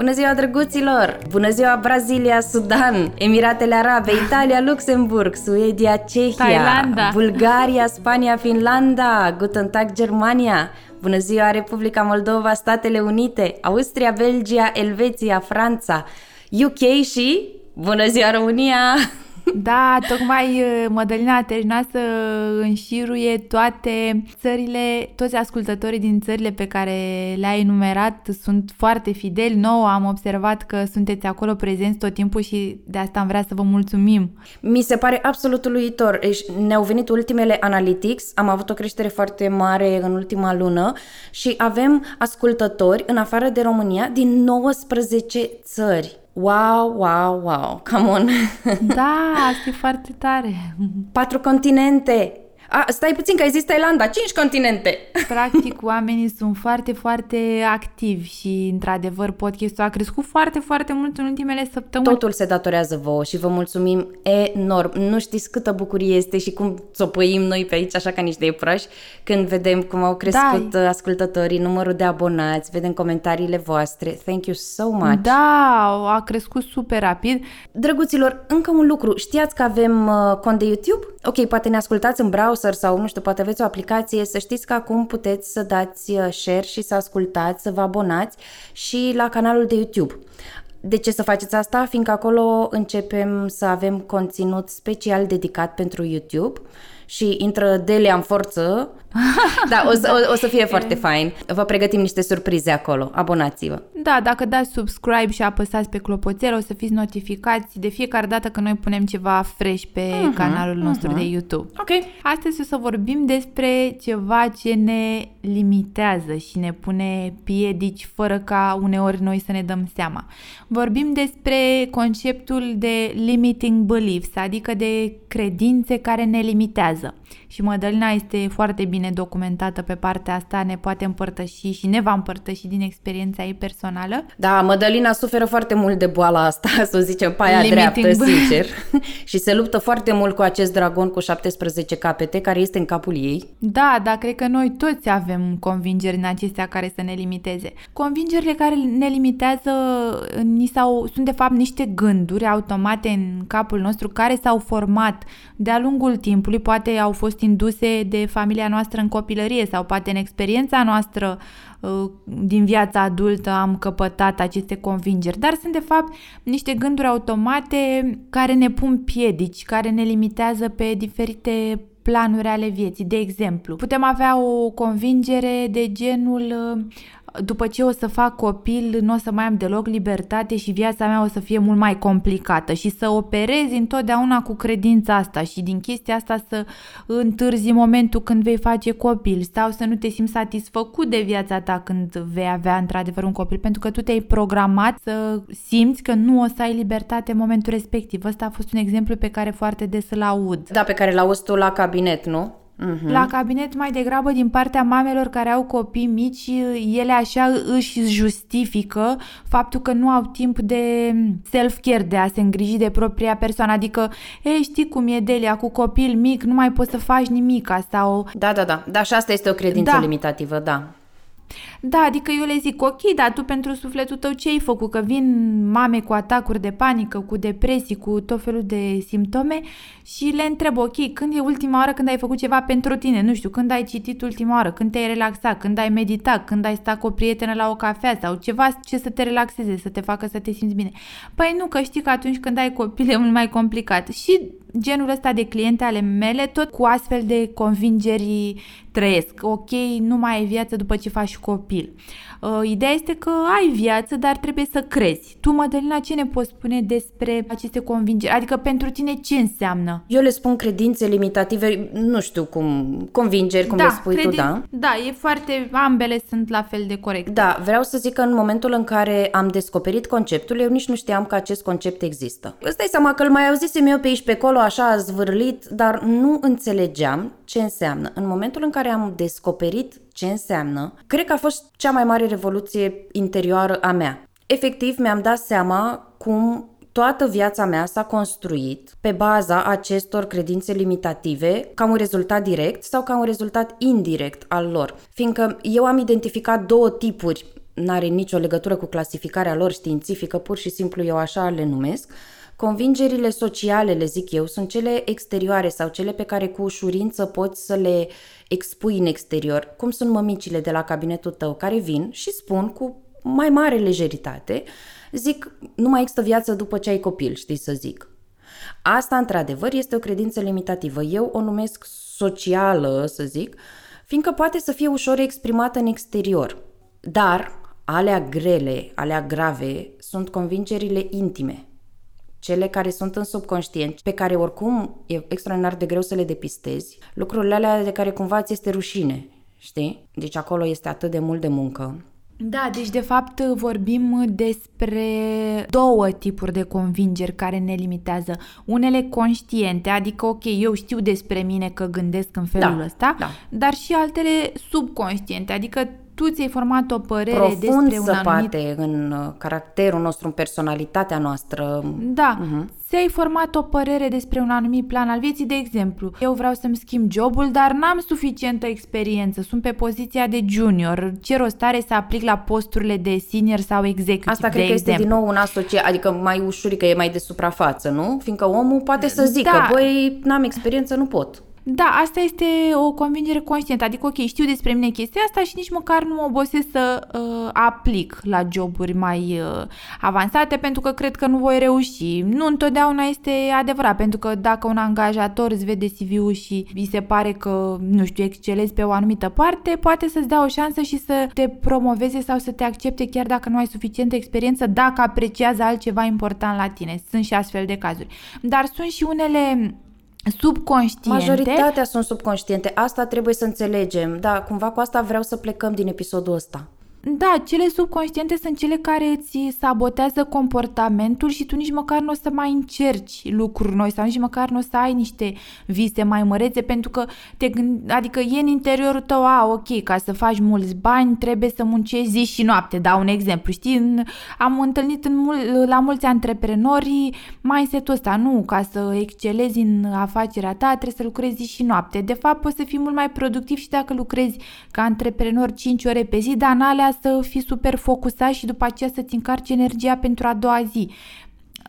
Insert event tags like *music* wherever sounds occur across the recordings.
Bună ziua, drăguților! Bună ziua, Brazilia, Sudan, Emiratele Arabe, Italia, *laughs* Luxemburg, Suedia, Cehia, Thailanda. Bulgaria, Spania, Finlanda, Guten Tag, Germania, Bună ziua, Republica Moldova, Statele Unite, Austria, Belgia, Elveția, Franța, UK și... Bună ziua, România! *laughs* Da, tocmai uh, Mădălina a terminat să înșiruie toate țările, toți ascultătorii din țările pe care le-a enumerat sunt foarte fideli. Nouă am observat că sunteți acolo prezenți tot timpul și de asta am vrea să vă mulțumim. Mi se pare absolut uluitor. Ne-au venit ultimele analytics, am avut o creștere foarte mare în ultima lună și avem ascultători în afară de România din 19 țări. Wow, wow, wow, come on! Da, asta e foarte tare! Patru continente! A, stai puțin că ai zis Thailanda, cinci continente! *laughs* Practic, oamenii sunt foarte, foarte activi și, într-adevăr, podcastul a crescut foarte, foarte mult în ultimele săptămâni. Totul se datorează vouă și vă mulțumim enorm. Nu știți câtă bucurie este și cum țopăim noi pe aici, așa ca niște iepurași, când vedem cum au crescut da. ascultătorii, numărul de abonați, vedem comentariile voastre. Thank you so much! Da, a crescut super rapid. Drăguților, încă un lucru. Știați că avem uh, cont de YouTube? Ok, poate ne ascultați în browser sau, nu știu, poate aveți o aplicație. Să știți că acum puteți să dați uh, share și să ascultați, să vă abonați și la canalul de YouTube. De ce să faceți asta? Fiindcă acolo începem să avem conținut special dedicat pentru YouTube și intră Delia în forță. Da, o să, *laughs* o, o să fie foarte fain. Vă pregătim niște surprize acolo. Abonați-vă. Da, dacă dați subscribe și apăsați pe clopoțel, o să fiți notificați de fiecare dată când noi punem ceva fresh pe uh-huh, canalul nostru uh-huh. de YouTube. Ok. Astăzi o să vorbim despre ceva ce ne limitează și ne pune piedici fără ca uneori noi să ne dăm seama. Vorbim despre conceptul de limiting beliefs, adică de credințe care ne limitează. Și Mădălina este foarte bine documentată pe partea asta, ne poate împărtăși și ne va împărtăși din experiența ei personală. Da, Mădălina suferă foarte mult de boala asta, *laughs* să o zicem, pe aia Limiting dreaptă, *laughs* sincer. și se luptă foarte mult cu acest dragon cu 17 capete care este în capul ei. Da, dar cred că noi toți avem convingeri în acestea care să ne limiteze. Convingerile care ne limitează ni sau, sunt de fapt niște gânduri automate în capul nostru care s-au format de-a lungul timpului, poate au fost induse de familia noastră în copilărie sau poate în experiența noastră uh, din viața adultă am căpătat aceste convingeri, dar sunt de fapt niște gânduri automate care ne pun piedici, care ne limitează pe diferite planuri ale vieții. De exemplu, putem avea o convingere de genul după ce o să fac copil, nu o să mai am deloc libertate și viața mea o să fie mult mai complicată și să operezi întotdeauna cu credința asta și din chestia asta să întârzi momentul când vei face copil sau să nu te simți satisfăcut de viața ta când vei avea într-adevăr un copil pentru că tu te-ai programat să simți că nu o să ai libertate în momentul respectiv. Ăsta a fost un exemplu pe care foarte des îl aud. Da, pe care l-auzi tu la cabinet, nu? Uh-huh. La cabinet mai degrabă din partea mamelor care au copii mici, ele așa își justifică faptul că nu au timp de self-care, de a se îngriji de propria persoană. Adică, ei, știi cum e Delia, cu copil mic, nu mai poți să faci nimic sau... Da, da, da. Da, și asta este o credință da. limitativă, da. Da, adică eu le zic, ok, dar tu pentru sufletul tău ce ai făcut? Că vin mame cu atacuri de panică, cu depresii, cu tot felul de simptome și le întreb, ok, când e ultima oară când ai făcut ceva pentru tine? Nu știu, când ai citit ultima oară, când te-ai relaxat, când ai meditat, când ai stat cu o prietenă la o cafea sau ceva ce să te relaxeze, să te facă să te simți bine. Păi nu, că știi că atunci când ai copil e mult mai complicat. Și genul ăsta de cliente ale mele, tot cu astfel de convingeri trăiesc. Ok, nu mai ai viață după ce faci copil. Uh, ideea este că ai viață, dar trebuie să crezi. Tu, Mădălina, ce ne poți spune despre aceste convingeri? Adică pentru tine ce înseamnă? Eu le spun credințe limitative, nu știu cum, convingeri, cum da, le spui credin... tu, da? Da, e foarte, ambele sunt la fel de corecte. Da, vreau să zic că în momentul în care am descoperit conceptul, eu nici nu știam că acest concept există. Îți dai seama că îl mai auzisem eu pe aici pe acolo, așa zvârlit, dar nu înțelegeam ce înseamnă. În momentul în care am descoperit ce înseamnă, cred că a fost cea mai mare revoluție interioară a mea. Efectiv, mi-am dat seama cum toată viața mea s-a construit pe baza acestor credințe limitative ca un rezultat direct sau ca un rezultat indirect al lor. Fiindcă eu am identificat două tipuri, n-are nicio legătură cu clasificarea lor științifică, pur și simplu eu așa le numesc, Convingerile sociale, le zic eu, sunt cele exterioare sau cele pe care cu ușurință poți să le expui în exterior, cum sunt mămicile de la cabinetul tău care vin și spun cu mai mare lejeritate, zic, nu mai există viață după ce ai copil, știi să zic. Asta, într-adevăr, este o credință limitativă. Eu o numesc socială, să zic, fiindcă poate să fie ușor exprimată în exterior. Dar alea grele, alea grave, sunt convingerile intime, cele care sunt în subconștient, pe care oricum e extraordinar de greu să le depistezi, lucrurile alea de care cumva ți este rușine, știi? Deci acolo este atât de mult de muncă. Da, deci de fapt vorbim despre două tipuri de convingeri care ne limitează. Unele conștiente, adică ok, eu știu despre mine că gândesc în felul da, ăsta, da. dar și altele subconștiente, adică tu ți-ai format o părere Profund despre un săpate anumit... în uh, caracterul nostru, în personalitatea noastră. Da, uh-huh. ți-ai format o părere despre un anumit plan al vieții, de exemplu, eu vreau să-mi schimb jobul, dar n-am suficientă experiență, sunt pe poziția de junior, ce rost are să aplic la posturile de senior sau executive, Asta de cred că exemplu. este din nou un asociat, adică mai ușurică, e mai de suprafață, nu? Fiindcă omul poate să zică, da. băi, n-am experiență, nu pot. Da, asta este o convingere conștientă, adică ok, știu despre mine chestia asta și nici măcar nu mă obosesc să uh, aplic la joburi mai uh, avansate pentru că cred că nu voi reuși. Nu întotdeauna este adevărat, pentru că dacă un angajator îți vede CV-ul și îi se pare că, nu știu, excelezi pe o anumită parte, poate să-ți dea o șansă și să te promoveze sau să te accepte chiar dacă nu ai suficientă experiență, dacă apreciază altceva important la tine. Sunt și astfel de cazuri. Dar sunt și unele subconștiente. Majoritatea sunt subconștiente. Asta trebuie să înțelegem. Da, cumva cu asta vreau să plecăm din episodul ăsta. Da, cele subconștiente sunt cele care îți sabotează comportamentul și tu nici măcar nu o să mai încerci lucruri noi sau nici măcar nu o să ai niște vise mai mărețe pentru că te gând... adică e în interiorul tău, a, ok, ca să faci mulți bani trebuie să muncești zi și noapte, dau un exemplu, știi? Am întâlnit în mul- la mulți antreprenori mindset-ul ăsta, nu, ca să excelezi în afacerea ta trebuie să lucrezi zi și noapte. De fapt, poți să fii mult mai productiv și dacă lucrezi ca antreprenor 5 ore pe zi, dar în alea să fii super focusat și după aceea să-ți încarci energia pentru a doua zi.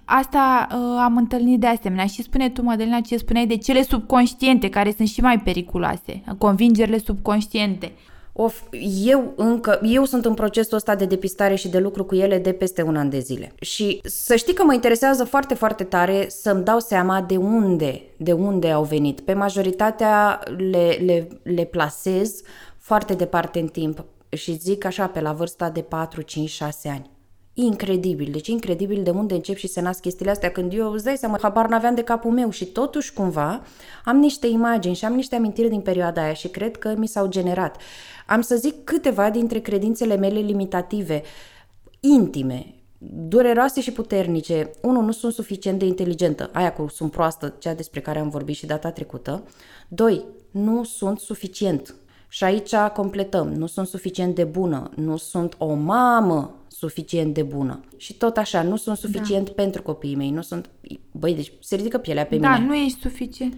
Asta uh, am întâlnit de asemenea și spune tu, Madalina, ce spuneai de cele subconștiente, care sunt și mai periculoase, convingerile subconștiente. Of, eu încă, eu sunt în procesul ăsta de depistare și de lucru cu ele de peste un an de zile. Și să știi că mă interesează foarte, foarte tare să-mi dau seama de unde, de unde au venit. Pe majoritatea le, le, le plasez foarte departe în timp și zic așa pe la vârsta de 4, 5, 6 ani. Incredibil, deci incredibil de unde încep și se nasc chestiile astea când eu îți dai seama, habar n-aveam de capul meu și totuși cumva am niște imagini și am niște amintiri din perioada aia și cred că mi s-au generat. Am să zic câteva dintre credințele mele limitative, intime, dureroase și puternice. Unu, nu sunt suficient de inteligentă, aia cu sunt proastă, cea despre care am vorbit și data trecută. Doi, nu sunt suficient. Și aici completăm, nu sunt suficient de bună, nu sunt o mamă suficient de bună. Și tot așa, nu sunt suficient da. pentru copiii mei, nu sunt... Băi, deci se ridică pielea pe da, mine. Da, nu ești suficient.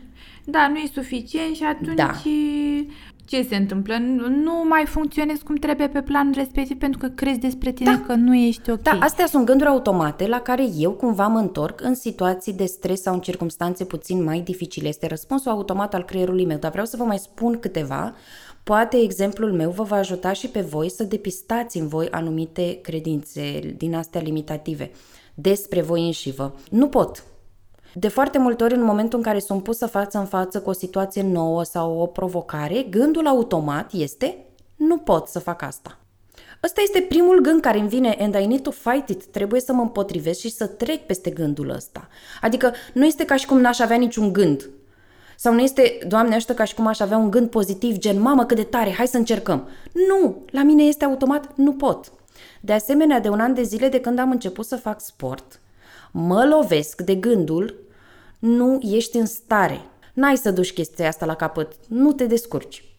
Da, nu ești suficient și atunci da. ce se întâmplă? Nu mai funcționezi cum trebuie pe plan respectiv pentru că crezi despre tine da. că nu ești ok. Da, astea sunt gânduri automate la care eu cumva mă întorc în situații de stres sau în circunstanțe puțin mai dificile. Este răspunsul automat al creierului meu, dar vreau să vă mai spun câteva Poate exemplul meu vă va ajuta și pe voi să depistați în voi anumite credințe din astea limitative despre voi înși vă. Nu pot. De foarte multe ori, în momentul în care sunt pusă față în față cu o situație nouă sau o provocare, gândul automat este nu pot să fac asta. Ăsta este primul gând care îmi vine and I need to fight it. Trebuie să mă împotrivesc și să trec peste gândul ăsta. Adică nu este ca și cum n-aș avea niciun gând. Sau nu este, Doamne, ăștia ca și cum aș avea un gând pozitiv, gen, mamă, cât de tare, hai să încercăm. Nu, la mine este automat, nu pot. De asemenea, de un an de zile de când am început să fac sport, mă lovesc de gândul, nu ești în stare. N-ai să duci chestia asta la capăt, nu te descurci.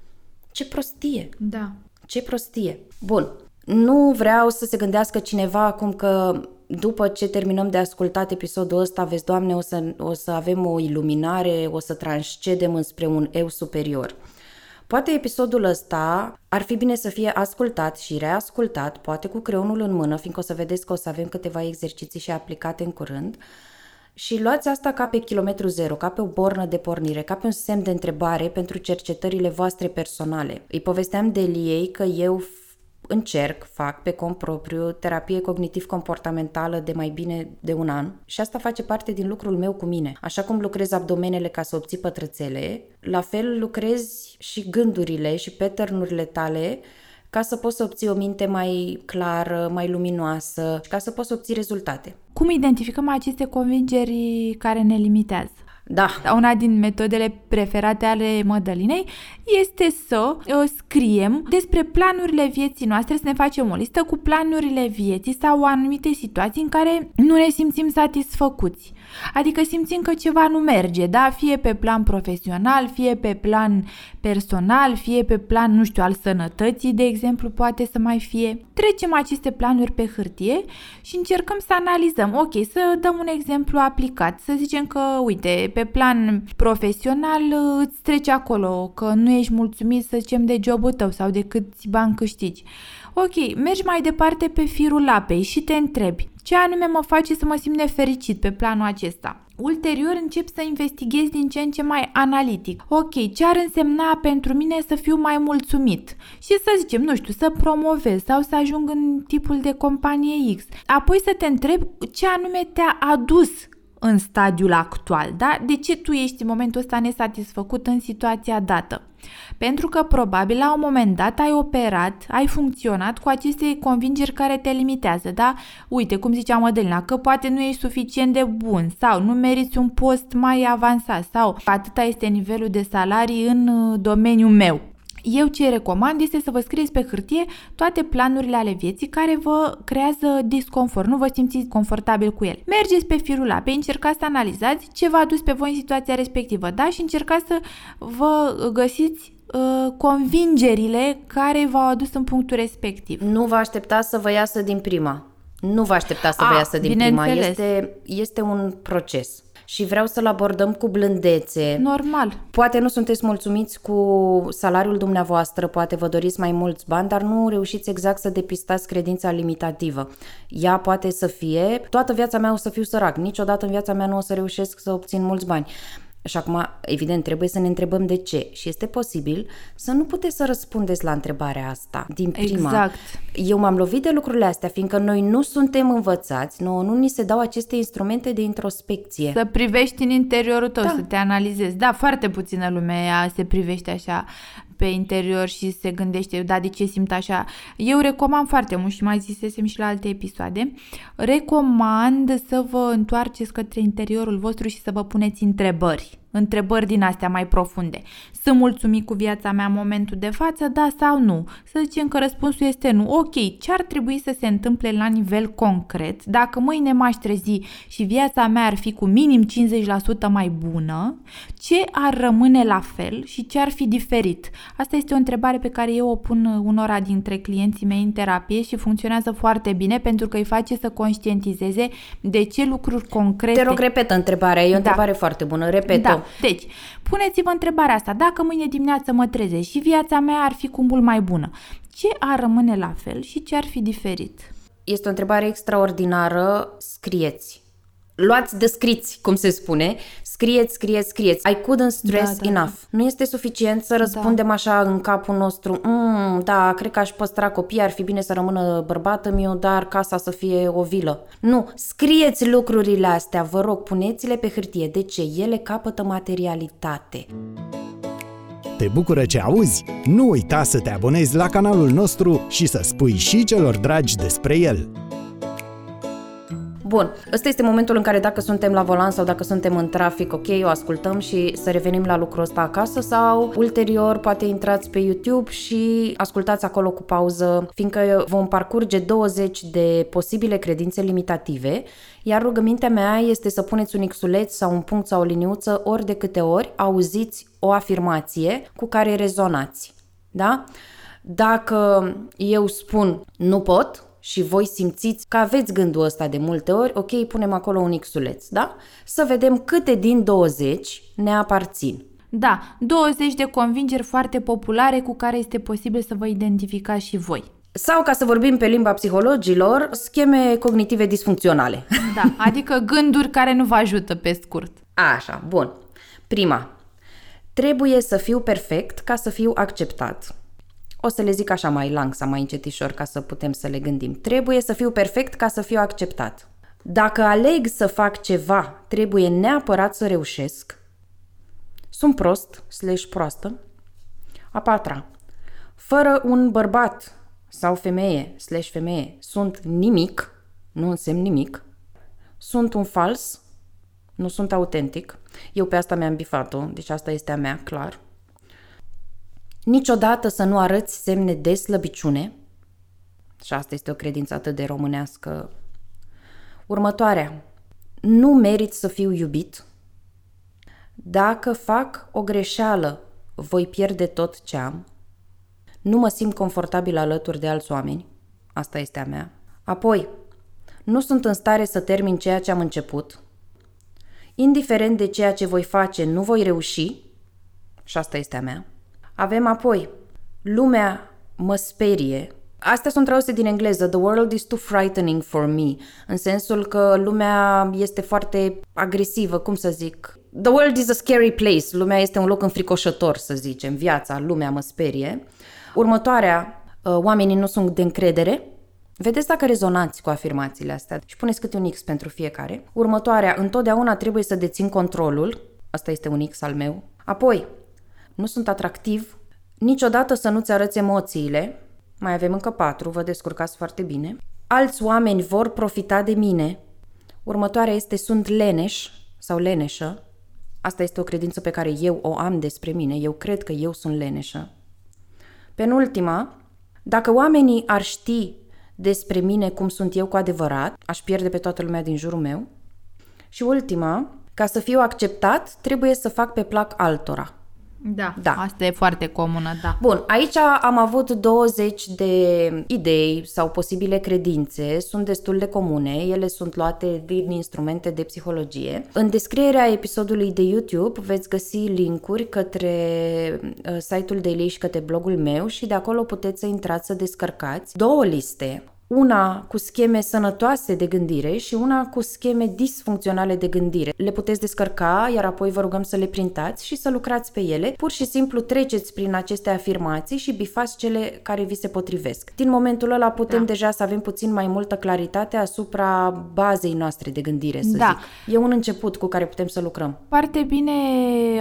Ce prostie! Da. Ce prostie! Bun, nu vreau să se gândească cineva acum că după ce terminăm de ascultat episodul ăsta, vezi, Doamne, o să, o să avem o iluminare, o să transcedem înspre un eu superior. Poate episodul ăsta ar fi bine să fie ascultat și reascultat, poate cu creionul în mână, fiindcă o să vedeți că o să avem câteva exerciții și aplicate în curând, și luați asta ca pe kilometru zero, ca pe o bornă de pornire, ca pe un semn de întrebare pentru cercetările voastre personale. Îi povesteam de Liei că eu încerc, fac pe cont propriu terapie cognitiv-comportamentală de mai bine de un an și asta face parte din lucrul meu cu mine. Așa cum lucrez abdomenele ca să obții pătrățele, la fel lucrezi și gândurile și pattern tale ca să poți să obții o minte mai clară, mai luminoasă, ca să poți să obții rezultate. Cum identificăm aceste convingeri care ne limitează? Da. Una din metodele preferate ale Mădălinei este să uh, scriem despre planurile vieții noastre, să ne facem o listă cu planurile vieții sau anumite situații în care nu ne simțim satisfăcuți. Adică simțim că ceva nu merge, da? Fie pe plan profesional, fie pe plan personal, fie pe plan, nu știu, al sănătății, de exemplu, poate să mai fie. Trecem aceste planuri pe hârtie și încercăm să analizăm. Ok, să dăm un exemplu aplicat. Să zicem că, uite, pe plan profesional îți trece acolo, că nu ești mulțumit, să zicem, de jobul tău sau de câți bani câștigi. Ok, mergi mai departe pe firul apei și te întrebi ce anume mă face să mă simt nefericit pe planul acesta. Ulterior încep să investighez din ce în ce mai analitic. Ok, ce ar însemna pentru mine să fiu mai mulțumit? Și să zicem, nu știu, să promovez sau să ajung în tipul de companie X. Apoi să te întreb ce anume te-a adus în stadiul actual, da? De ce tu ești în momentul ăsta nesatisfăcut în situația dată? Pentru că probabil la un moment dat ai operat, ai funcționat cu aceste convingeri care te limitează, da? Uite, cum zicea Mădălina, că poate nu ești suficient de bun sau nu meriți un post mai avansat sau atâta este nivelul de salarii în uh, domeniul meu. Eu ce recomand este să vă scrieți pe hârtie toate planurile ale vieții care vă creează disconfort, nu vă simțiți confortabil cu el. Mergeți pe firul pe încercați să analizați ce v-a dus pe voi în situația respectivă, da? Și încercați să vă găsiți uh, convingerile care v-au adus în punctul respectiv. Nu vă așteptați să vă iasă din prima. Nu vă așteptați să A, vă iasă din prima. Este, este un proces și vreau să-l abordăm cu blândețe. Normal. Poate nu sunteți mulțumiți cu salariul dumneavoastră, poate vă doriți mai mulți bani, dar nu reușiți exact să depistați credința limitativă. Ea poate să fie, toată viața mea o să fiu sărac, niciodată în viața mea nu o să reușesc să obțin mulți bani. Și acum, evident, trebuie să ne întrebăm de ce. Și este posibil să nu puteți să răspundeți la întrebarea asta din prima. Exact. Eu m-am lovit de lucrurile astea, fiindcă noi nu suntem învățați, nu, nu ni se dau aceste instrumente de introspecție. Să privești în interiorul tău, da. să te analizezi. Da, foarte puțină lume se privește așa pe interior și se gândește, da, de ce simt așa. Eu recomand foarte mult și mai zisesem și la alte episoade, recomand să vă întoarceți către interiorul vostru și să vă puneți întrebări întrebări din astea mai profunde. Sunt mulțumit cu viața mea în momentul de față, da sau nu? Să zicem că răspunsul este nu. Ok, ce ar trebui să se întâmple la nivel concret dacă mâine m-aș trezi și viața mea ar fi cu minim 50% mai bună? Ce ar rămâne la fel și ce ar fi diferit? Asta este o întrebare pe care eu o pun unora dintre clienții mei în terapie și funcționează foarte bine pentru că îi face să conștientizeze de ce lucruri concrete... Te rog, repetă întrebarea, e o da. întrebare foarte bună, repet Da. Deci, puneți-vă întrebarea asta. Dacă mâine dimineață mă trezesc și viața mea ar fi cu mult mai bună, ce ar rămâne la fel și ce ar fi diferit? Este o întrebare extraordinară. Scrieți. luați de scriți, cum se spune, scrieți, scrieți, scrieți. I couldn't stress Da, da, enough. Nu este suficient să răspundem așa în capul nostru, mm, da, cred că aș păstra copii, ar fi bine să rămână bărbatul meu, dar casa să fie o vilă. Nu, scrieți lucrurile astea, vă rog, puneți-le pe hârtie. De ce? Ele capătă materialitate. Te bucură ce auzi? Nu uita să te abonezi la canalul nostru și să spui și celor dragi despre el. Bun, ăsta este momentul în care dacă suntem la volan sau dacă suntem în trafic, ok, o ascultăm și să revenim la lucrul ăsta acasă sau ulterior poate intrați pe YouTube și ascultați acolo cu pauză, fiindcă vom parcurge 20 de posibile credințe limitative, iar rugămintea mea este să puneți un xuleț sau un punct sau o liniuță ori de câte ori auziți o afirmație cu care rezonați. Da? Dacă eu spun nu pot și voi simțiți că aveți gândul ăsta de multe ori, ok, punem acolo un xuleț, da? Să vedem câte din 20 ne aparțin. Da, 20 de convingeri foarte populare cu care este posibil să vă identificați și voi. Sau, ca să vorbim pe limba psihologilor, scheme cognitive disfuncționale. Da, adică gânduri care nu vă ajută pe scurt. Așa, bun. Prima. Trebuie să fiu perfect ca să fiu acceptat. O să le zic așa mai lang sau mai încetișor ca să putem să le gândim. Trebuie să fiu perfect ca să fiu acceptat. Dacă aleg să fac ceva, trebuie neapărat să reușesc. Sunt prost, slash proastă. A patra. Fără un bărbat sau femeie, slash femeie, sunt nimic, nu însemn nimic. Sunt un fals, nu sunt autentic. Eu pe asta mi-am bifat-o, deci asta este a mea, clar. Niciodată să nu arăți semne de slăbiciune. Și asta este o credință atât de românească. Următoarea. Nu merit să fiu iubit. Dacă fac o greșeală, voi pierde tot ce am. Nu mă simt confortabil alături de alți oameni. Asta este a mea. Apoi, nu sunt în stare să termin ceea ce am început. Indiferent de ceea ce voi face, nu voi reuși. Și asta este a mea. Avem apoi, lumea mă sperie. Astea sunt traduse din engleză. The world is too frightening for me. În sensul că lumea este foarte agresivă, cum să zic. The world is a scary place. Lumea este un loc înfricoșător, să zicem. Viața, lumea mă sperie. Următoarea, oamenii nu sunt de încredere. Vedeți dacă rezonați cu afirmațiile astea și puneți câte un X pentru fiecare. Următoarea, întotdeauna trebuie să dețin controlul. Asta este un X al meu. Apoi, nu sunt atractiv, niciodată să nu-ți arăți emoțiile, mai avem încă patru, vă descurcați foarte bine. Alți oameni vor profita de mine. Următoarea este sunt leneș sau leneșă. Asta este o credință pe care eu o am despre mine. Eu cred că eu sunt leneșă. Penultima, dacă oamenii ar ști despre mine cum sunt eu cu adevărat, aș pierde pe toată lumea din jurul meu. Și ultima, ca să fiu acceptat, trebuie să fac pe plac altora. Da, Da. asta e foarte comună, da. Bun, aici am avut 20 de idei sau posibile credințe, sunt destul de comune, ele sunt luate din instrumente de psihologie. În descrierea episodului de YouTube veți găsi linkuri către uh, site-ul Daily și către blogul meu și de acolo puteți să intrați să descărcați două liste una cu scheme sănătoase de gândire și una cu scheme disfuncționale de gândire. Le puteți descărca, iar apoi vă rugăm să le printați și să lucrați pe ele. Pur și simplu treceți prin aceste afirmații și bifați cele care vi se potrivesc. Din momentul ăla putem da. deja să avem puțin mai multă claritate asupra bazei noastre de gândire, să Da. zic. E un început cu care putem să lucrăm. Foarte bine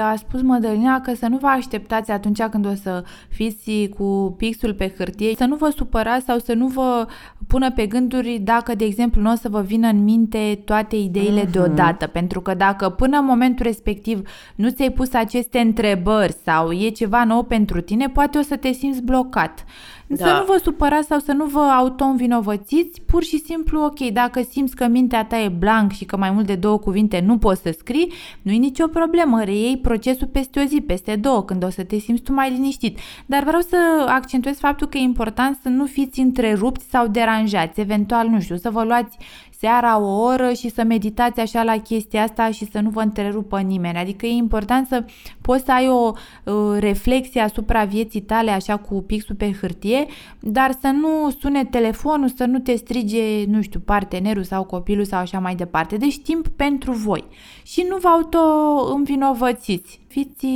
a spus Mădălina că să nu vă așteptați atunci când o să fiți cu pixul pe hârtie, să nu vă supărați sau să nu vă pună pe gânduri dacă, de exemplu, nu o să vă vină în minte toate ideile uh-huh. deodată. Pentru că dacă până în momentul respectiv nu ți-ai pus aceste întrebări sau e ceva nou pentru tine, poate o să te simți blocat. Da. Să nu vă supărați sau să nu vă auto-învinovățiți, pur și simplu, ok, dacă simți că mintea ta e blank și că mai mult de două cuvinte nu poți să scrii, nu e nicio problemă, reiei procesul peste o zi, peste două, când o să te simți tu mai liniștit. Dar vreau să accentuez faptul că e important să nu fiți întrerupți sau deranjați, eventual, nu știu, să vă luați seara o oră și să meditați așa la chestia asta și să nu vă întrerupă nimeni. Adică e important să poți să ai o uh, reflexie asupra vieții tale așa cu pixul pe hârtie, dar să nu sune telefonul, să nu te strige, nu știu, partenerul sau copilul sau așa mai departe. Deci timp pentru voi. Și nu vă auto-învinovățiți fiți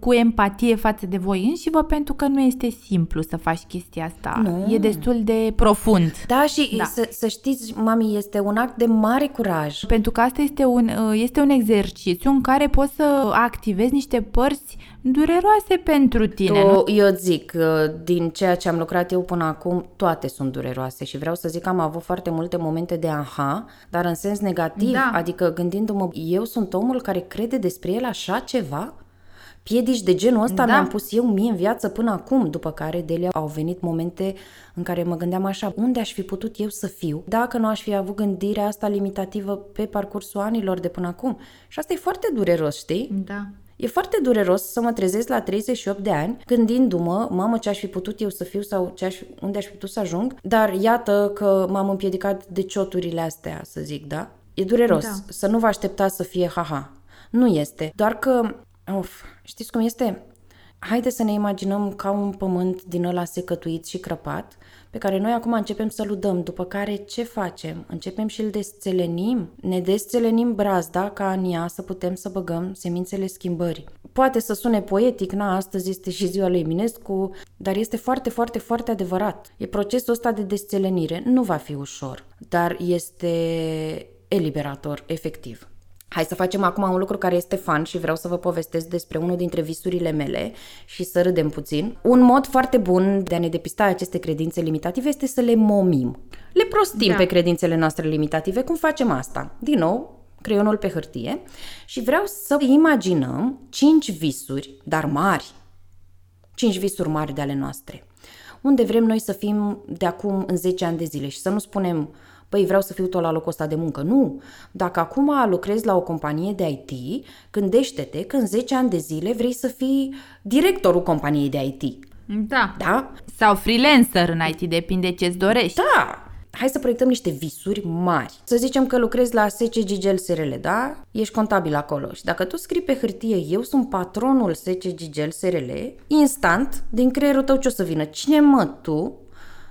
cu empatie față de voi înși vă pentru că nu este simplu să faci chestia asta. Nu. E destul de profund. Da, și da. Să, să știți, mami, este un act de mare curaj. Pentru că asta este un, este un exercițiu în care poți să activezi niște părți dureroase pentru tine. Tu, nu? Eu zic, din ceea ce am lucrat eu până acum, toate sunt dureroase și vreau să zic că am avut foarte multe momente de aha, dar în sens negativ, da. adică gândindu-mă, eu sunt omul care crede despre el așa ceva? Piedici de genul ăsta da. mi-am pus eu mie în viață până acum, după care Delia au venit momente în care mă gândeam așa, unde aș fi putut eu să fiu dacă nu aș fi avut gândirea asta limitativă pe parcursul anilor de până acum. Și asta e foarte dureros, știi? Da. E foarte dureros să mă trezesc la 38 de ani gândindu-mă, mamă, ce aș fi putut eu să fiu sau ce aș, unde aș fi putut să ajung, dar iată că m-am împiedicat de cioturile astea, să zic, da? E dureros da. să nu vă așteptați să fie haha. Nu este. Doar că Of, știți cum este? Haide să ne imaginăm ca un pământ din ăla secătuit și crăpat, pe care noi acum începem să-l udăm, după care ce facem? Începem și îl desțelenim? Ne desțelenim brazda ca în ea să putem să băgăm semințele schimbării. Poate să sune poetic, na, astăzi este și ziua lui Eminescu, dar este foarte, foarte, foarte adevărat. E procesul ăsta de desțelenire. Nu va fi ușor, dar este eliberator, efectiv. Hai să facem acum un lucru care este fan și vreau să vă povestesc despre unul dintre visurile mele și să râdem puțin. Un mod foarte bun de a ne depista aceste credințe limitative este să le momim. Le prostim da. pe credințele noastre limitative. Cum facem asta? Din nou, creionul pe hârtie și vreau să imaginăm cinci visuri, dar mari. Cinci visuri mari de ale noastre. Unde vrem noi să fim de acum în 10 ani de zile și să nu spunem păi vreau să fiu tot la locul ăsta de muncă. Nu! Dacă acum lucrezi la o companie de IT, gândește-te că în 10 ani de zile vrei să fii directorul companiei de IT. Da. Da? Sau freelancer în IT, depinde ce-ți dorești. Da! Hai să proiectăm niște visuri mari. Să zicem că lucrezi la SC Gigel SRL, da? Ești contabil acolo și dacă tu scrii pe hârtie eu sunt patronul SC Gigel SRL, instant, din creierul tău ce o să vină? Cine mă, tu?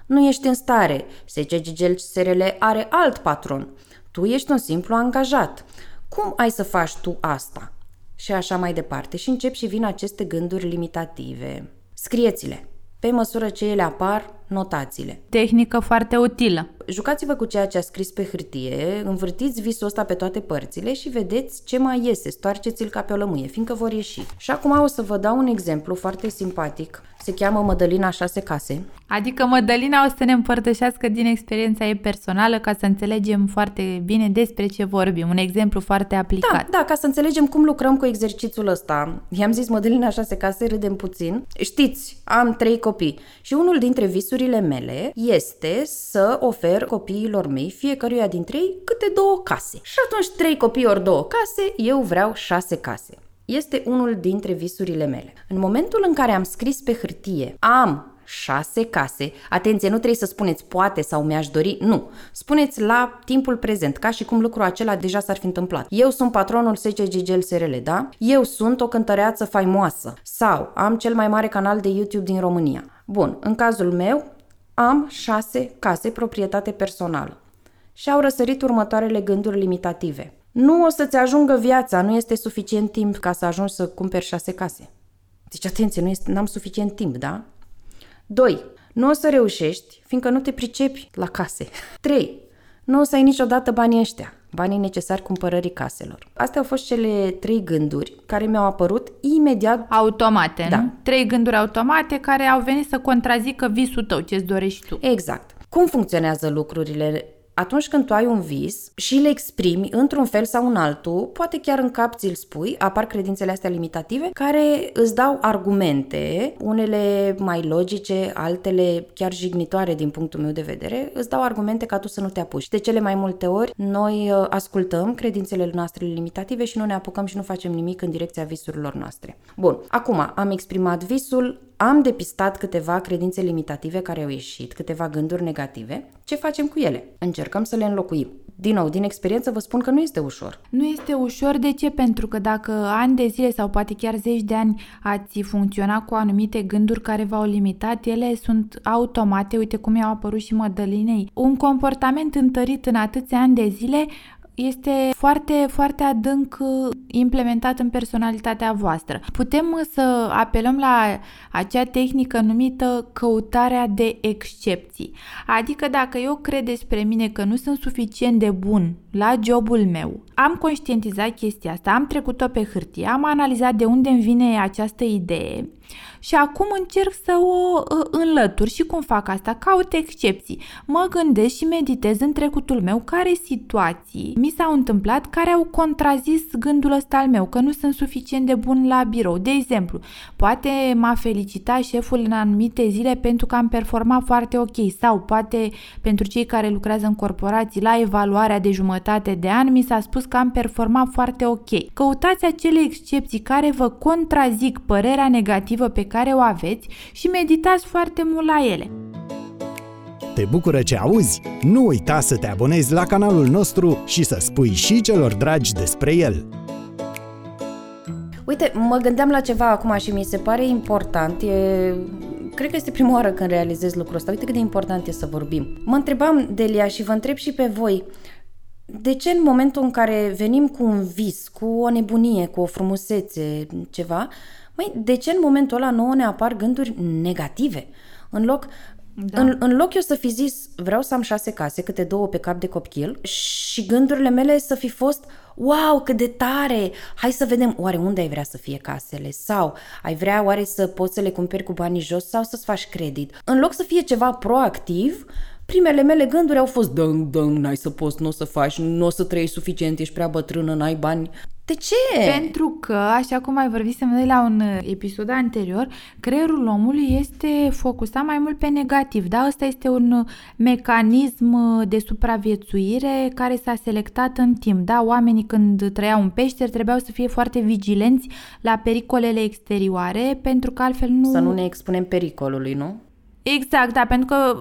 Nu ești în stare. SC Gigel SRL are alt patron. Tu ești un simplu angajat. Cum ai să faci tu asta? Și așa mai departe. Și încep și vin aceste gânduri limitative. Scrieți-le. Pe măsură ce ele apar, notațiile. Tehnică foarte utilă. Jucați-vă cu ceea ce a scris pe hârtie, învârtiți visul ăsta pe toate părțile și vedeți ce mai iese, stoarceți-l ca pe o lămâie, fiindcă vor ieși. Și acum o să vă dau un exemplu foarte simpatic. Se cheamă Mădălina șase case. Adică Mădălina o să ne împărtășească din experiența ei personală ca să înțelegem foarte bine despre ce vorbim. Un exemplu foarte aplicat. Da, da, ca să înțelegem cum lucrăm cu exercițiul ăsta. I-am zis Mădălina șase case, râdem puțin. Știți, am trei copii și unul dintre visuri visurile mele este să ofer copiilor mei, fiecăruia dintre ei, câte două case. Și atunci trei copii ori două case, eu vreau șase case. Este unul dintre visurile mele. În momentul în care am scris pe hârtie, am șase case. Atenție, nu trebuie să spuneți poate sau mi-aș dori, nu. Spuneți la timpul prezent, ca și cum lucrul acela deja s-ar fi întâmplat. Eu sunt patronul SC Gigel SRL, da? Eu sunt o cântăreață faimoasă. Sau am cel mai mare canal de YouTube din România. Bun, în cazul meu am șase case proprietate personală. Și au răsărit următoarele gânduri limitative. Nu o să-ți ajungă viața, nu este suficient timp ca să ajungi să cumperi șase case. Deci, atenție, nu este, n-am suficient timp, da? 2. Nu o să reușești, fiindcă nu te pricepi la case. *laughs* 3. Nu o să ai niciodată banii ăștia, banii necesari cumpărării caselor. Astea au fost cele trei gânduri care mi-au apărut imediat. Automate, da. nu? Trei gânduri automate care au venit să contrazică visul tău, ce-ți dorești tu. Exact. Cum funcționează lucrurile atunci când tu ai un vis și le exprimi într-un fel sau în altul, poate chiar în cap ți-l spui, apar credințele astea limitative, care îți dau argumente, unele mai logice, altele chiar jignitoare din punctul meu de vedere, îți dau argumente ca tu să nu te apuci. De cele mai multe ori, noi uh, ascultăm credințele noastre limitative și nu ne apucăm și nu facem nimic în direcția visurilor noastre. Bun, acum am exprimat visul, am depistat câteva credințe limitative care au ieșit, câteva gânduri negative, ce facem cu ele? Încercăm să le înlocuim. Din nou, din experiență vă spun că nu este ușor. Nu este ușor, de ce? Pentru că dacă ani de zile sau poate chiar zeci de ani ați funcționa cu anumite gânduri care v-au limitat, ele sunt automate, uite cum i-au apărut și Mădălinei. Un comportament întărit în atâția ani de zile este foarte, foarte adânc uh, implementat în personalitatea voastră. Putem uh, să apelăm la acea tehnică numită căutarea de excepții. Adică dacă eu cred despre mine că nu sunt suficient de bun la jobul meu, am conștientizat chestia asta, am trecut-o pe hârtie, am analizat de unde îmi vine această idee și acum încerc să o uh, înlătur și cum fac asta? Caut excepții. Mă gândesc și meditez în trecutul meu care situații mi s-au întâmplat care au contrazis gândul ăsta al meu, că nu sunt suficient de bun la birou. De exemplu, poate m-a felicitat șeful în anumite zile pentru că am performat foarte ok sau poate pentru cei care lucrează în corporații la evaluarea de jumătate de an mi s-a spus că am performat foarte ok. Căutați acele excepții care vă contrazic părerea negativă pe care o aveți și meditați foarte mult la ele. Te bucură ce auzi? Nu uita să te abonezi la canalul nostru și să spui și celor dragi despre el. Uite, mă gândeam la ceva acum și mi se pare important, e... cred că este prima oară când realizez lucrul ăsta, uite cât de important e să vorbim. Mă întrebam, Delia, și vă întreb și pe voi, de ce în momentul în care venim cu un vis, cu o nebunie, cu o frumusețe, ceva, Măi, de ce în momentul ăla nouă ne apar gânduri negative? În loc, da. în, în loc eu să fi zis, vreau să am șase case, câte două pe cap de copil și gândurile mele să fi fost, wow, cât de tare, hai să vedem, oare unde ai vrea să fie casele? Sau ai vrea oare să poți să le cumperi cu banii jos sau să-ți faci credit? În loc să fie ceva proactiv, primele mele gânduri au fost dâng, dâng, n-ai să poți, nu o să faci, nu o să trăiești suficient, ești prea bătrână, n-ai bani. De ce? Pentru că, așa cum ai vorbit de la un uh, episod anterior, creierul omului este focusat mai mult pe negativ. Da, ăsta este un uh, mecanism uh, de supraviețuire care s-a selectat în timp. Da, oamenii când trăiau în peșteri trebuiau să fie foarte vigilenți la pericolele exterioare pentru că altfel nu... Să nu ne expunem pericolului, nu? Exact, da, pentru că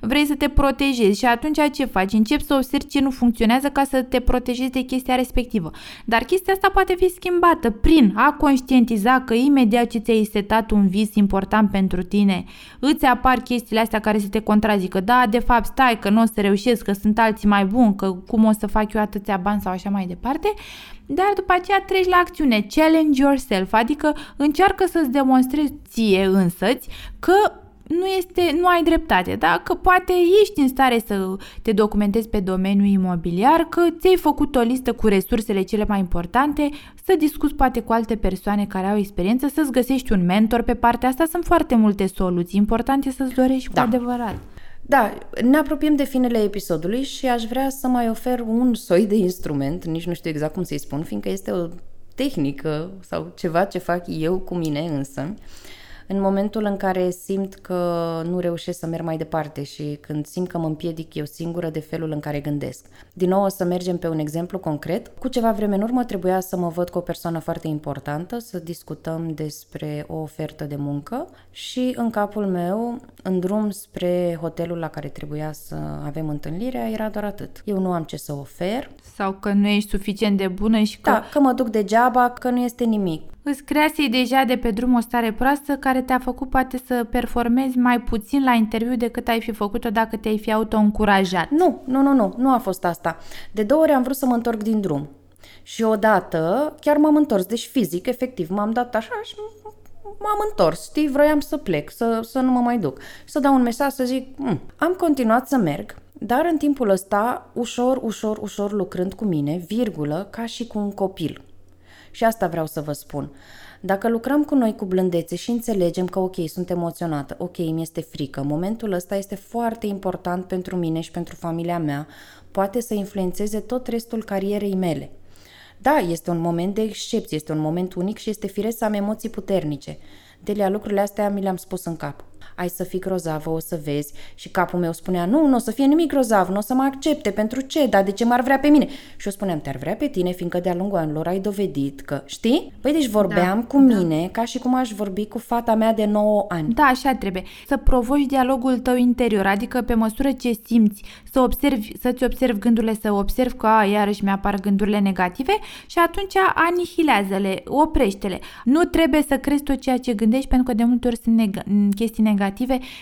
vrei să te protejezi și atunci ce faci? Începi să observi ce nu funcționează ca să te protejezi de chestia respectivă. Dar chestia asta poate fi schimbată prin a conștientiza că imediat ce ți-ai setat un vis important pentru tine, îți apar chestiile astea care să te contrazică. Da, de fapt, stai că nu o să reușesc, că sunt alții mai buni, că cum o să fac eu atâția bani sau așa mai departe dar după aceea treci la acțiune, challenge yourself, adică încearcă să-ți demonstrezi ție însăți că nu, este, nu ai dreptate, da? Că poate ești în stare să te documentezi pe domeniul imobiliar, că ți-ai făcut o listă cu resursele cele mai importante, să discuți poate cu alte persoane care au experiență, să-ți găsești un mentor pe partea asta. Sunt foarte multe soluții. Important e să-ți dorești da. cu adevărat. Da, ne apropiem de finele episodului și aș vrea să mai ofer un soi de instrument, nici nu știu exact cum să-i spun, fiindcă este o tehnică sau ceva ce fac eu cu mine însă, în momentul în care simt că nu reușesc să merg mai departe și când simt că mă împiedic eu singură de felul în care gândesc. Din nou o să mergem pe un exemplu concret. Cu ceva vreme în urmă trebuia să mă văd cu o persoană foarte importantă, să discutăm despre o ofertă de muncă și în capul meu, în drum spre hotelul la care trebuia să avem întâlnirea, era doar atât. Eu nu am ce să ofer. Sau că nu ești suficient de bună și că... Da, că mă duc degeaba, că nu este nimic îți crease deja de pe drum o stare proastă care te-a făcut poate să performezi mai puțin la interviu decât ai fi făcut-o dacă te-ai fi auto-încurajat. Nu, nu, nu, nu, nu a fost asta. De două ori am vrut să mă întorc din drum. Și odată chiar m-am întors, deci fizic, efectiv, m-am dat așa și m-am întors, știi, vroiam să plec, să, să nu mă mai duc. Și să dau un mesaj să zic, mm. am continuat să merg, dar în timpul ăsta, ușor, ușor, ușor lucrând cu mine, virgulă, ca și cu un copil. Și asta vreau să vă spun. Dacă lucrăm cu noi cu blândețe și înțelegem că ok, sunt emoționată, ok, mi este frică, momentul ăsta este foarte important pentru mine și pentru familia mea, poate să influențeze tot restul carierei mele. Da, este un moment de excepție, este un moment unic și este firesc să am emoții puternice. Delia, lucrurile astea mi le-am spus în cap. Ai să fii grozavă, o să vezi. Și capul meu spunea, nu, nu o să fie nimic grozav, nu o să mă accepte, pentru ce, dar de ce m-ar vrea pe mine? Și eu spuneam, te-ar vrea pe tine, fiindcă de-a lungul anilor ai dovedit că, știi? Păi deci vorbeam da, cu da. mine ca și cum aș vorbi cu fata mea de 9 ani. Da, așa trebuie. Să provoci dialogul tău interior, adică pe măsură ce simți, să observi, să-ți observi gândurile, să observi că a, iarăși mi-apar gândurile negative și atunci anihilează-le, oprește-le. Nu trebuie să crezi tot ceea ce gândești pentru că de multe ori sunt neg- chestii negative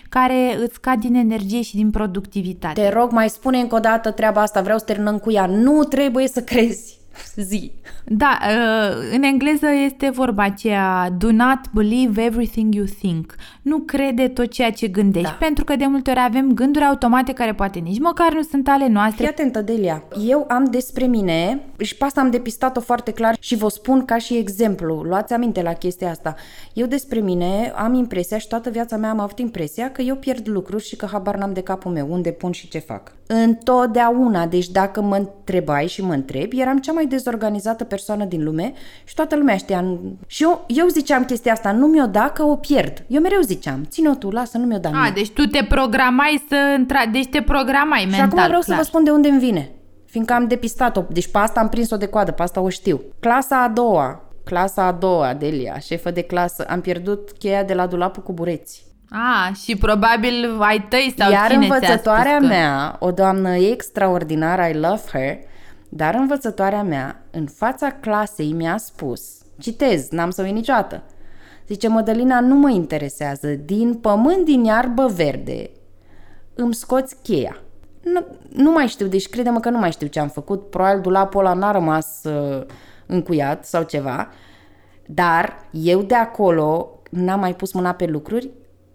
care îți scad din energie și din productivitate. Te rog, mai spune încă o dată treaba asta, vreau să terminăm cu ea. Nu trebuie să crezi. Zi. Da, uh, în engleză este vorba aceea do not believe everything you think. Nu crede tot ceea ce gândești, da. pentru că de multe ori avem gânduri automate care poate nici măcar nu sunt ale noastre. Fii atentă, Delia. Eu am despre mine și pe asta am depistat-o foarte clar și vă spun ca și exemplu. Luați aminte la chestia asta. Eu despre mine am impresia și toată viața mea am avut impresia că eu pierd lucruri și că habar n-am de capul meu unde pun și ce fac. Întotdeauna, deci dacă mă întrebai și mă întreb, eram cea mai dezorganizată persoană din lume și toată lumea știa. Și eu, eu ziceam chestia asta, nu mi-o da că o pierd. Eu mereu ziceam, ține-o tu, lasă, nu mi-o da. A, deci tu te programai să intra, deci te programai mental. Și acum vreau clar. să vă spun de unde îmi vine. Fiindcă am depistat-o, deci pe asta am prins-o de coadă, pe asta o știu. Clasa a doua, clasa a doua, Delia, șefă de clasă, am pierdut cheia de la dulapul cu bureți. Ah, și probabil ai tăi sau Iar cine învățătoarea că... mea, o doamnă extraordinară, I love her, dar învățătoarea mea, în fața clasei, mi-a spus, citez, n-am să uit niciodată, zice, Mădălina, nu mă interesează, din pământ, din iarbă verde, îmi scoți cheia. Nu, nu mai știu, deci crede-mă că nu mai știu ce am făcut, probabil dulapul ăla n-a rămas uh, încuiat sau ceva, dar eu de acolo n-am mai pus mâna pe lucruri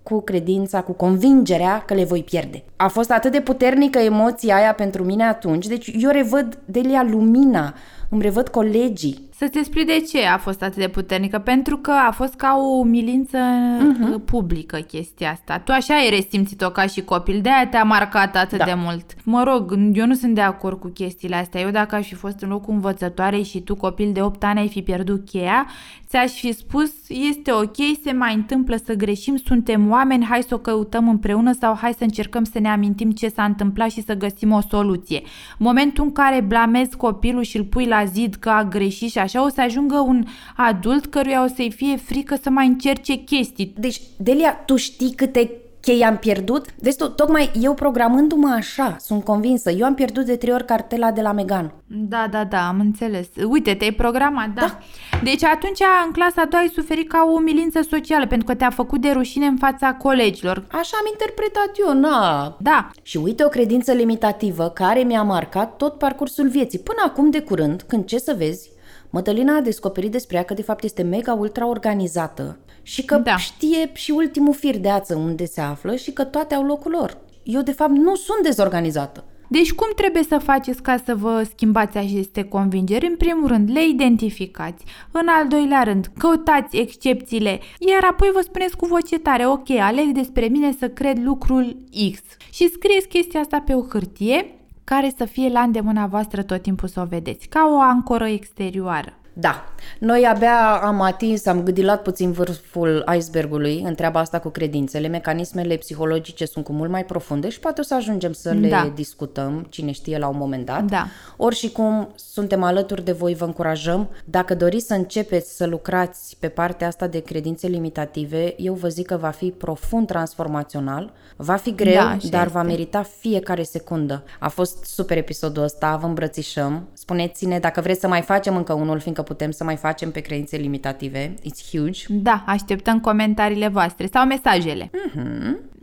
cu credința, cu convingerea că le voi pierde. A fost atât de puternică emoția aia pentru mine atunci, deci eu revăd Delia lumina, îmi revăd colegii. Să-ți explic de ce a fost atât de puternică, pentru că a fost ca o umilință uh-huh. publică chestia asta. Tu așa ai resimțit-o ca și copil, de-aia te-a marcat atât da. de mult. Mă rog, eu nu sunt de acord cu chestiile astea. Eu dacă aș fi fost în locul învățătoarei și tu copil de 8 ani ai fi pierdut cheia, ți-aș fi spus, este ok, se mai întâmplă să greșim, suntem oameni, hai să o căutăm împreună sau hai să încercăm să ne amintim ce s-a întâmplat și să găsim o soluție. Momentul în care blamezi copilul și îl pui la zid că a greșit și așa, o să ajungă un adult căruia o să-i fie frică să mai încerce chestii. Deci, Delia, tu știi câte chei am pierdut? Deci, tu, tocmai eu programându-mă așa, sunt convinsă, eu am pierdut de trei ori cartela de la Megan. Da, da, da, am înțeles. Uite, te-ai programat, da. Da. Deci atunci în clasa a doua ai suferit ca o umilință socială pentru că te-a făcut de rușine în fața colegilor. Așa am interpretat eu, na. Da, Și uite o credință limitativă care mi-a marcat tot parcursul vieții. Până acum, de curând, când ce să vezi, Mădălina a descoperit despre ea că de fapt este mega ultra organizată și că Da. știe și ultimul fir de ață unde se află și că toate au locul lor. Eu de fapt nu sunt dezorganizată. Deci cum trebuie să faceți ca să vă schimbați aceste convingeri? În primul rând, le identificați. În al doilea rând, căutați excepțiile, iar apoi vă spuneți cu voce tare, ok, aleg despre mine să cred lucrul X. Și scrieți chestia asta pe o hârtie care să fie la îndemâna voastră tot timpul să o vedeți, ca o ancoră exterioară. Da, noi abia am atins, am gâdilat puțin vârful icebergului în treaba asta cu credințele. Mecanismele psihologice sunt cu mult mai profunde și poate o să ajungem să le Da. discutăm, cine știe, la un moment dat. Da. Ori și cum suntem alături de voi, vă încurajăm. Dacă doriți să începeți să lucrați pe partea asta de credințe limitative, eu vă zic că va fi profund transformațional, va fi greu, Da, așa dar va este. merita fiecare secundă. A fost super episodul ăsta, vă îmbrățișăm. Spuneți-ne dacă vreți să mai facem încă unul, fiindcă putem să mai facem pe credințe limitative. It's huge. Da, așteptăm comentariile voastre sau mesajele.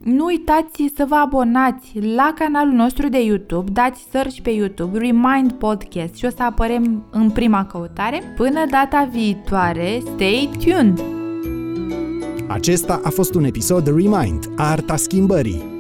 Nu uitați să vă abonați la canalul nostru de YouTube, dați search pe YouTube Remind Podcast și o să apărem în prima căutare. Până data viitoare, stay tuned! Acesta a fost un episod Remind, Arta Schimbării.